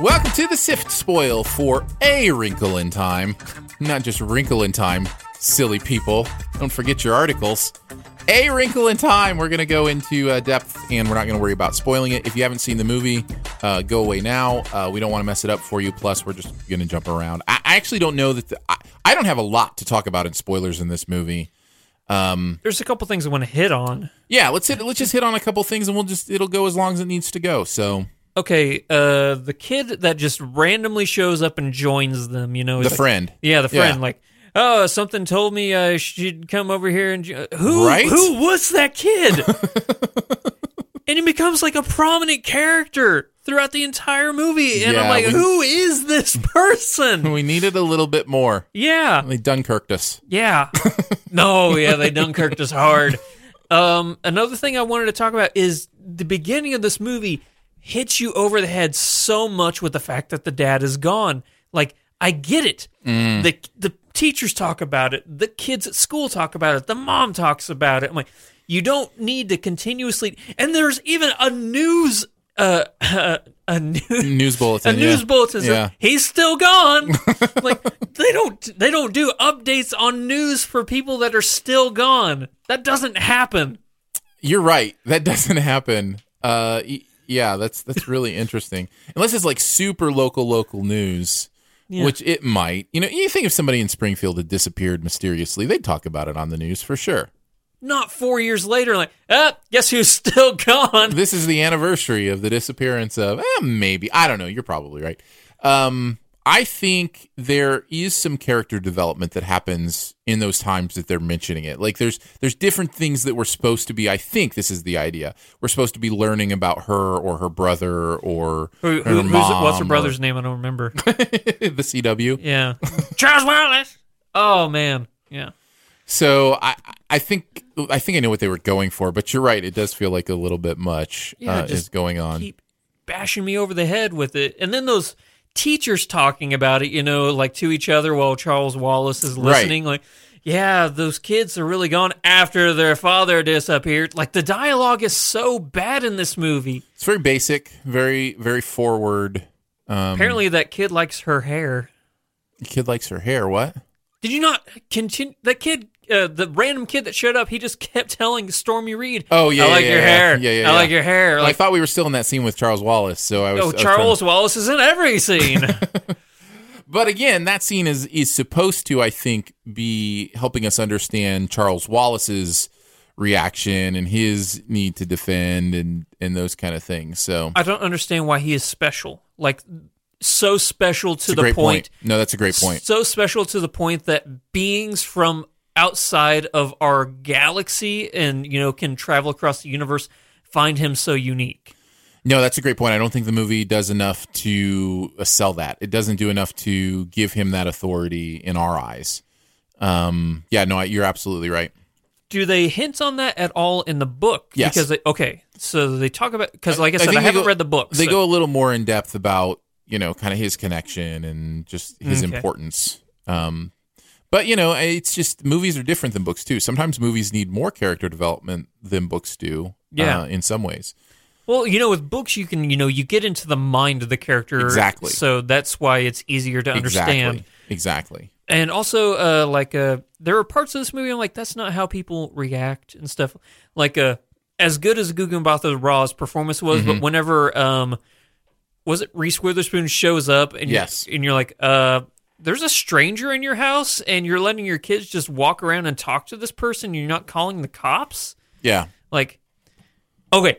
Welcome to the Sift Spoil for A Wrinkle in Time. Not just Wrinkle in Time, silly people. Don't forget your articles. A Wrinkle in Time. We're going to go into uh, depth and we're not going to worry about spoiling it. If you haven't seen the movie, uh, go away now. Uh, we don't want to mess it up for you. Plus, we're just going to jump around. I, I actually don't know that the, I, I don't have a lot to talk about in spoilers in this movie. Um, There's a couple things I want to hit on. yeah, let's hit. Let's just hit on a couple things, and we'll just it'll go as long as it needs to go. So Okay, uh, the kid that just randomly shows up and joins them, you know, the like- friend, yeah, the friend, Yeah. like, oh, something told me I should come over here and jo-" who, Right? who was that kid? and he becomes like a prominent character throughout the entire movie, and I'm like, we- who is this person? we needed a little bit more. yeah, They Dunkirked us. Yeah. no, yeah, they Dunkirked us hard. Um, another thing I wanted to talk about is the beginning of this movie hits you over the head so much with the fact that the dad is gone. Like, I get it. The the teachers talk about it. The kids at school talk about it. The mom talks about it. I'm like, you don't need to continuously. And there's even a news uh, a news News bulletin. a news yeah. bulletin says Yeah. he's still gone. like they don't they don't do updates on news for people that are still gone. That doesn't happen. You're right. That doesn't happen. Uh, yeah, that's that's really interesting. Unless it's like super local, local news, which it might. You know, you think if somebody in Springfield had disappeared mysteriously, they'd talk about it on the news for sure. Not four years later, like, ah, guess who's still gone? This is the anniversary of the disappearance of. Eh, maybe I don't know. You're probably right. Um, I think there is some character development that happens in those times that they're mentioning it. Like there's there's different things that we're supposed to be. I think this is the idea. We're supposed to be learning about her or her brother or Who, her who, who's, mom what's her or- brother's name? I don't remember. the CW. Yeah, Charles Wallace. Oh man, yeah. So I I think I think I know what they were going for, but you're right. It does feel like a little bit much Yeah, uh, just is going on. Keep bashing me over the head with it, and then those teachers talking about it, you know, like to each other while Charles Wallace is Right. listening, like. Yeah, those kids are really gone after their father disappeared. Like the dialogue is so bad in this movie. It's very basic, very very forward. Um, Apparently, that kid likes her hair. the kid likes her hair. What? Did you not continue? That kid, uh, the random kid that showed up, he just kept telling Stormy Reid, Oh yeah, I like yeah, your yeah, hair. Yeah, yeah, I yeah. like your hair." Well, I thought we were still in that scene with Charles Wallace, so I was. oh, I was Charles Wallace is in every scene. But again, that scene is is supposed to, I think, be helping us understand Charles Wallace's reaction and his need to defend and and those kind of things. So I don't understand why he is special. Like so special to the great point. No, that's a great point. So special to the point that beings from outside of our galaxy and you know can travel across the universe find him so unique. No, that's a great point. I don't think the movie does enough to uh, sell that. It doesn't do enough to give him that authority in our eyes. Um, yeah, no, you're absolutely right. do they hint on that at all in the book? Yes. Because they, okay, so they talk about because like I said, I, they haven't go- read the book. They so- go a little more in depth about you know kind of his connection and just his Okay. importance. Um, but you know, it's just movies are different than books too. Sometimes movies need more character development than books do. Yeah. uh, in some ways. Well, you know, with books, you can you know you get into the mind of the character Exactly. So that's why it's easier to understand. Exactly. Exactly. And also, uh, like, uh, there are parts of this movie I'm like, that's not how people react and stuff. Like, uh, as good as Gugu Mbatha-Raw's performance was, Mm-hmm. but whenever, um, was it Reese Witherspoon shows up and Yes. and you're like, uh, there's a stranger in your house and you're letting your kids just walk around and talk to this person. You're not calling the cops. Yeah. Like, okay,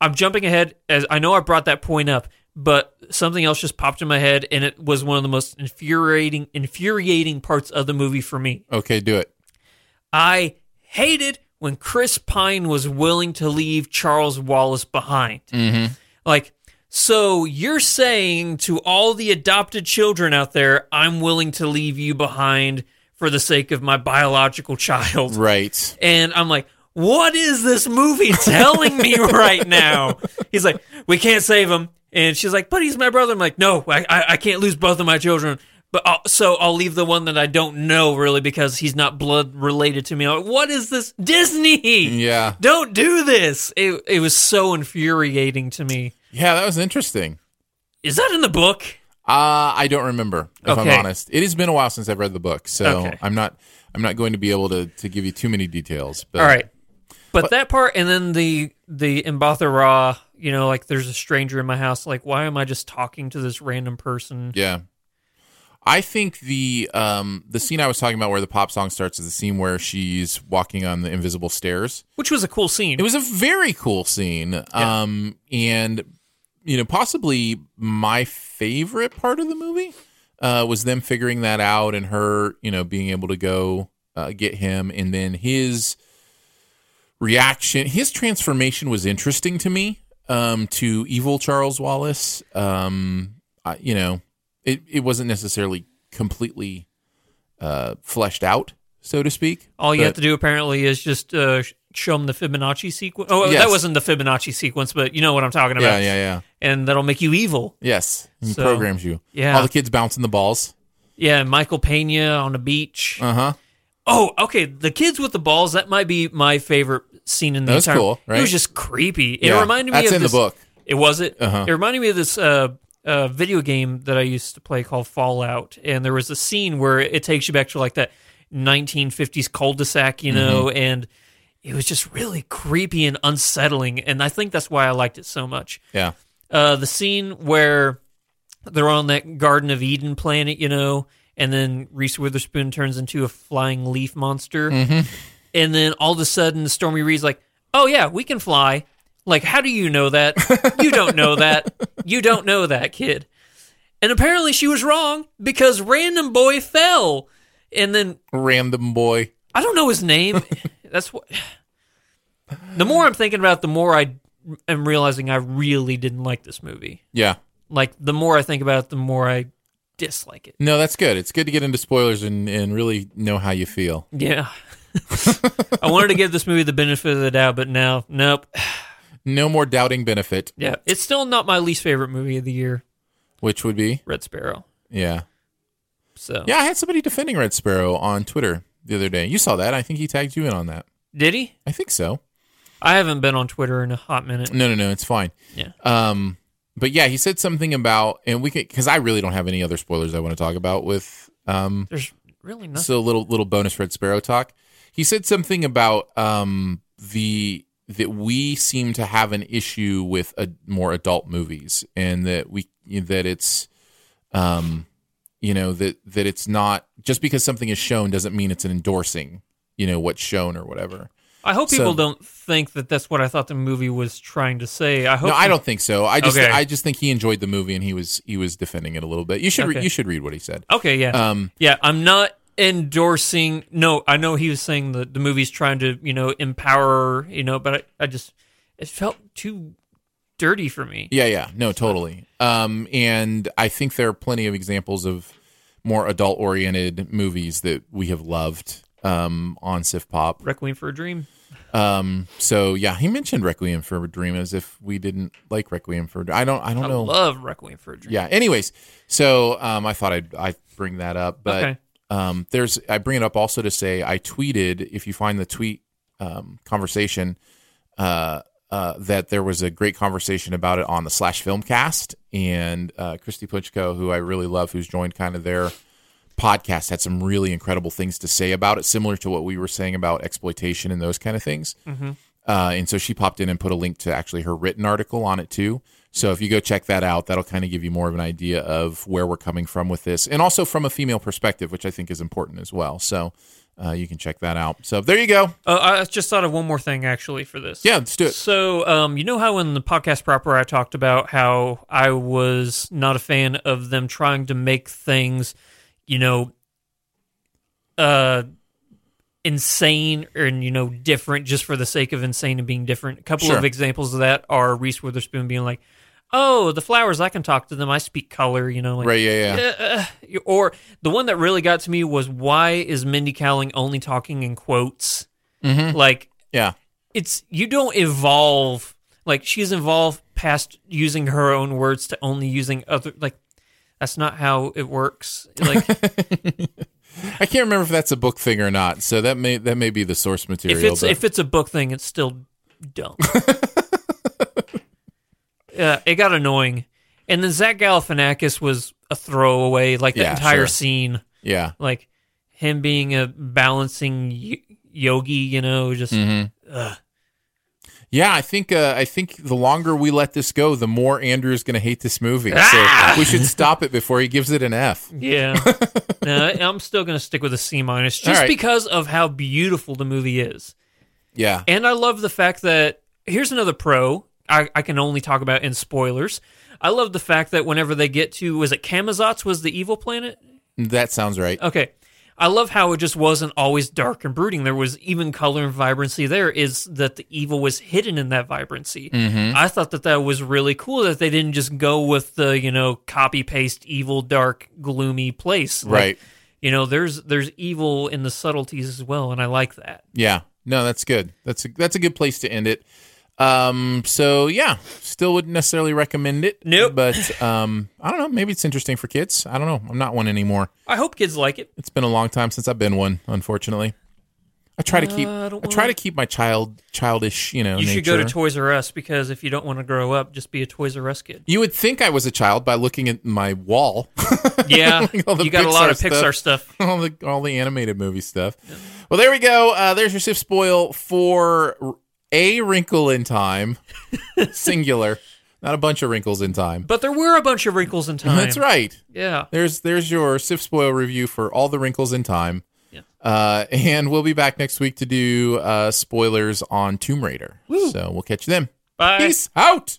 I'm jumping ahead as I know I brought that point up, but something else just popped in my head, and it was one of the most infuriating, infuriating parts of the movie for me. Okay. Do it. I hated when Chris Pine was willing to leave Charles Wallace behind. Mm-hmm. Like, so you're saying to all the adopted children out there, I'm willing to leave you behind for the sake of my biological child. Right. And I'm like, what is this movie telling me right now? He's like, we can't save him. And she's like, but he's my brother. I'm like, no, I, I, I can't lose both of my children. But I'll, so I'll leave the one that I don't know really because he's not blood related to me. I'm like, what is this? Disney! Yeah. Don't do this. It, it was so infuriating to me. Yeah. That was interesting. Is that in the book? Uh, I don't remember if Okay. I'm honest. It has been a while since I've read the book, so Okay. I'm not I'm not going to be able to, to give you too many details. But All right. But, that part, and then the the Mbatha-Raw, you know, like there's a stranger in my house. Like, why am I just talking to this random person? Yeah. I think the um the scene I was talking about where the pop song starts is the scene where she's walking on the invisible stairs. Which was a cool scene. It was a very cool scene. Um and you know, possibly my favorite part of the movie uh was them figuring that out and her, you know, being able to go uh, get him and then his reaction, his transformation was interesting to me um to evil Charles Wallace. Um I, you know, it it wasn't necessarily completely uh fleshed out, so to speak. All you but- have to do apparently is just uh, show them the Fibonacci sequence. Oh, Yes. that wasn't the Fibonacci sequence, but you know what I'm talking about. Yeah, yeah, yeah. And that'll make you evil. Yes, he So, programs you. yeah. all the kids bouncing the balls. Yeah, Michael Pena on the beach. Uh huh. Oh, okay. The kids with the balls. That might be my favorite scene in the That entire. cool, It was just creepy. It Yeah, reminded me that's of in the book. It was it. Uh-huh. It reminded me of this uh, uh, video game that I used to play called Fallout, and there was a scene where it takes you back to like that 1950s cul-de-sac, you know, Mm-hmm. and it was just really creepy and unsettling. And I think that's why I liked it so much. Yeah, Uh, the scene where they're on that Garden of Eden planet, you know, and then Reese Witherspoon turns into a flying leaf monster. Mm-hmm. And then all of a sudden, Stormy Reid's like, oh, yeah, we can fly. Like, how do you know that? you don't know that. You don't know that, kid. And apparently she was wrong because Random Boy fell. And then random boy. I don't know his name. That's what. The more I'm thinking about, it, the more I am realizing I really didn't like this movie. Yeah, Like the more I think about it, the more I dislike it. no, that's good. It's good to get into spoilers and and really know how you feel. Yeah. I wanted to give this movie the benefit of the doubt, but now, nope. No more doubting benefit, Yeah, it's still not my least favorite movie of the year, which would be Red Sparrow. yeah, So, yeah. I had somebody defending Red Sparrow on Twitter the other day. You saw that? I think he tagged you in on that. did he? I think so. I haven't been on Twitter in a hot minute. No, no, no. It's fine. Yeah. Um, but yeah, he said something about, and we could because I really don't have any other spoilers I want to talk about with um There's really nothing. So a little little bonus Red Sparrow talk. He said something about um the that we seem to have an issue with a, more adult movies, and that we that it's um you know that that it's not just because something is shown doesn't mean it's an endorsing you know what's shown or whatever. I hope people so- don't think that that's what I thought the movie was trying to say. I hope. No, I don't think so. I just Okay. I just think he enjoyed the movie and he was he was defending it a little bit. You should re- you should read what he said. Okay, yeah. Um Yeah, I'm not endorsing. No, I know he was saying that the movie's trying to, you know, empower, you know, but I, I just, it felt too dirty for me. Yeah, yeah, no, totally. Um, and I think there are plenty of examples of more adult oriented movies that we have loved. um, on Sif Pop. Requiem for a Dream. Um, so yeah, he mentioned Requiem for a Dream as if we didn't like Requiem for. a Dream. I don't. I don't I know. love Requiem for a Dream. yeah. Anyways, so um, I thought I'd I bring that up, but Okay. um, there's I bring it up also to say I tweeted if you find the tweet um, conversation uh, uh, that there was a great conversation about it on the Slash Filmcast and uh, Kristy Puchko, who I really love, who's joined kind of their podcast, had some really incredible things to say about it, similar to what we were saying about exploitation and those kind of things. Uh, and so she popped in and put a link to actually her written article on it too. So if you go check that out, that'll kind of give you more of an idea of where we're coming from with this, and also from a female perspective, which I think is important as well. So uh, you can check that out. So there you go. Uh, I just thought of one more thing actually for this. Yeah, let's do it. So, um, you know how in the podcast proper I talked about how I was not a fan of them trying to make things, you know, uh, insane and you know different just for the sake of insane and being different. A couple Sure. of examples of that are Reese Witherspoon being like, "Oh, the flowers, I can talk to them. I speak color." You know, like, Right? Yeah, yeah. uh, or the one that really got to me was why is Mindy Kaling only talking in quotes? Mm-hmm. Like Yeah. it's you don't evolve like she's evolved past using her own words to only using other like that's not how it works. Like I can't remember if that's a book thing or not. So that may that may be the source material. if it's but- if it's a book thing, it's still dumb. yeah, it got annoying. And then Zach Galifianakis was a throwaway, like the Yeah, entire sure. scene, yeah. like him being a balancing y- yogi, you know, just Mm-hmm. ugh. Yeah, I think uh, I think the longer we let this go, the more Andrew is going to hate this movie. Ah! So we should stop it before he gives it an F. Yeah. no, I'm still going to stick with a C minus All just right. because of how beautiful the movie is. Yeah, And I love the fact that here's another pro I, I can only talk about in spoilers. I love the fact that whenever they get to was it Camazotz was the evil planet? that sounds right. Okay. I love how it just wasn't always dark and brooding. There was even color and vibrancy there. Is that the evil was hidden in that vibrancy? Mm-hmm. I thought that that was really cool that they didn't just go with the you know copy paste evil, dark, gloomy place. Like, Right. You know, there's there's evil in the subtleties as well, and I like that. Yeah. No, that's good. That's a, that's a good place to end it. Um. So yeah, still wouldn't necessarily recommend it. Nope. But um, I don't know. Maybe it's interesting for kids. I don't know. I'm not one anymore. I hope kids like it. It's been a long time since I've been one. Unfortunately, I try to keep. Uh, I I, try wanna- keep my child childish. You know. You should go to. Toys R Us because if you don't want to grow up, just be a Toys R Us kid. You would think I was a child by looking at my wall. Yeah, the you got a lot of Pixar Pixar stuff. all the all the animated movie stuff. Well, there we go. Uh, there's your Sif spoil for a wrinkle in time, singular, not a bunch of wrinkles in time. But there were a bunch of wrinkles in time. That's right. Yeah. There's there's your Sif spoil review for all the wrinkles in time. Yeah. Uh, and we'll be back next week to do uh, spoilers on Tomb Raider. So we'll catch you then. Bye. Peace out.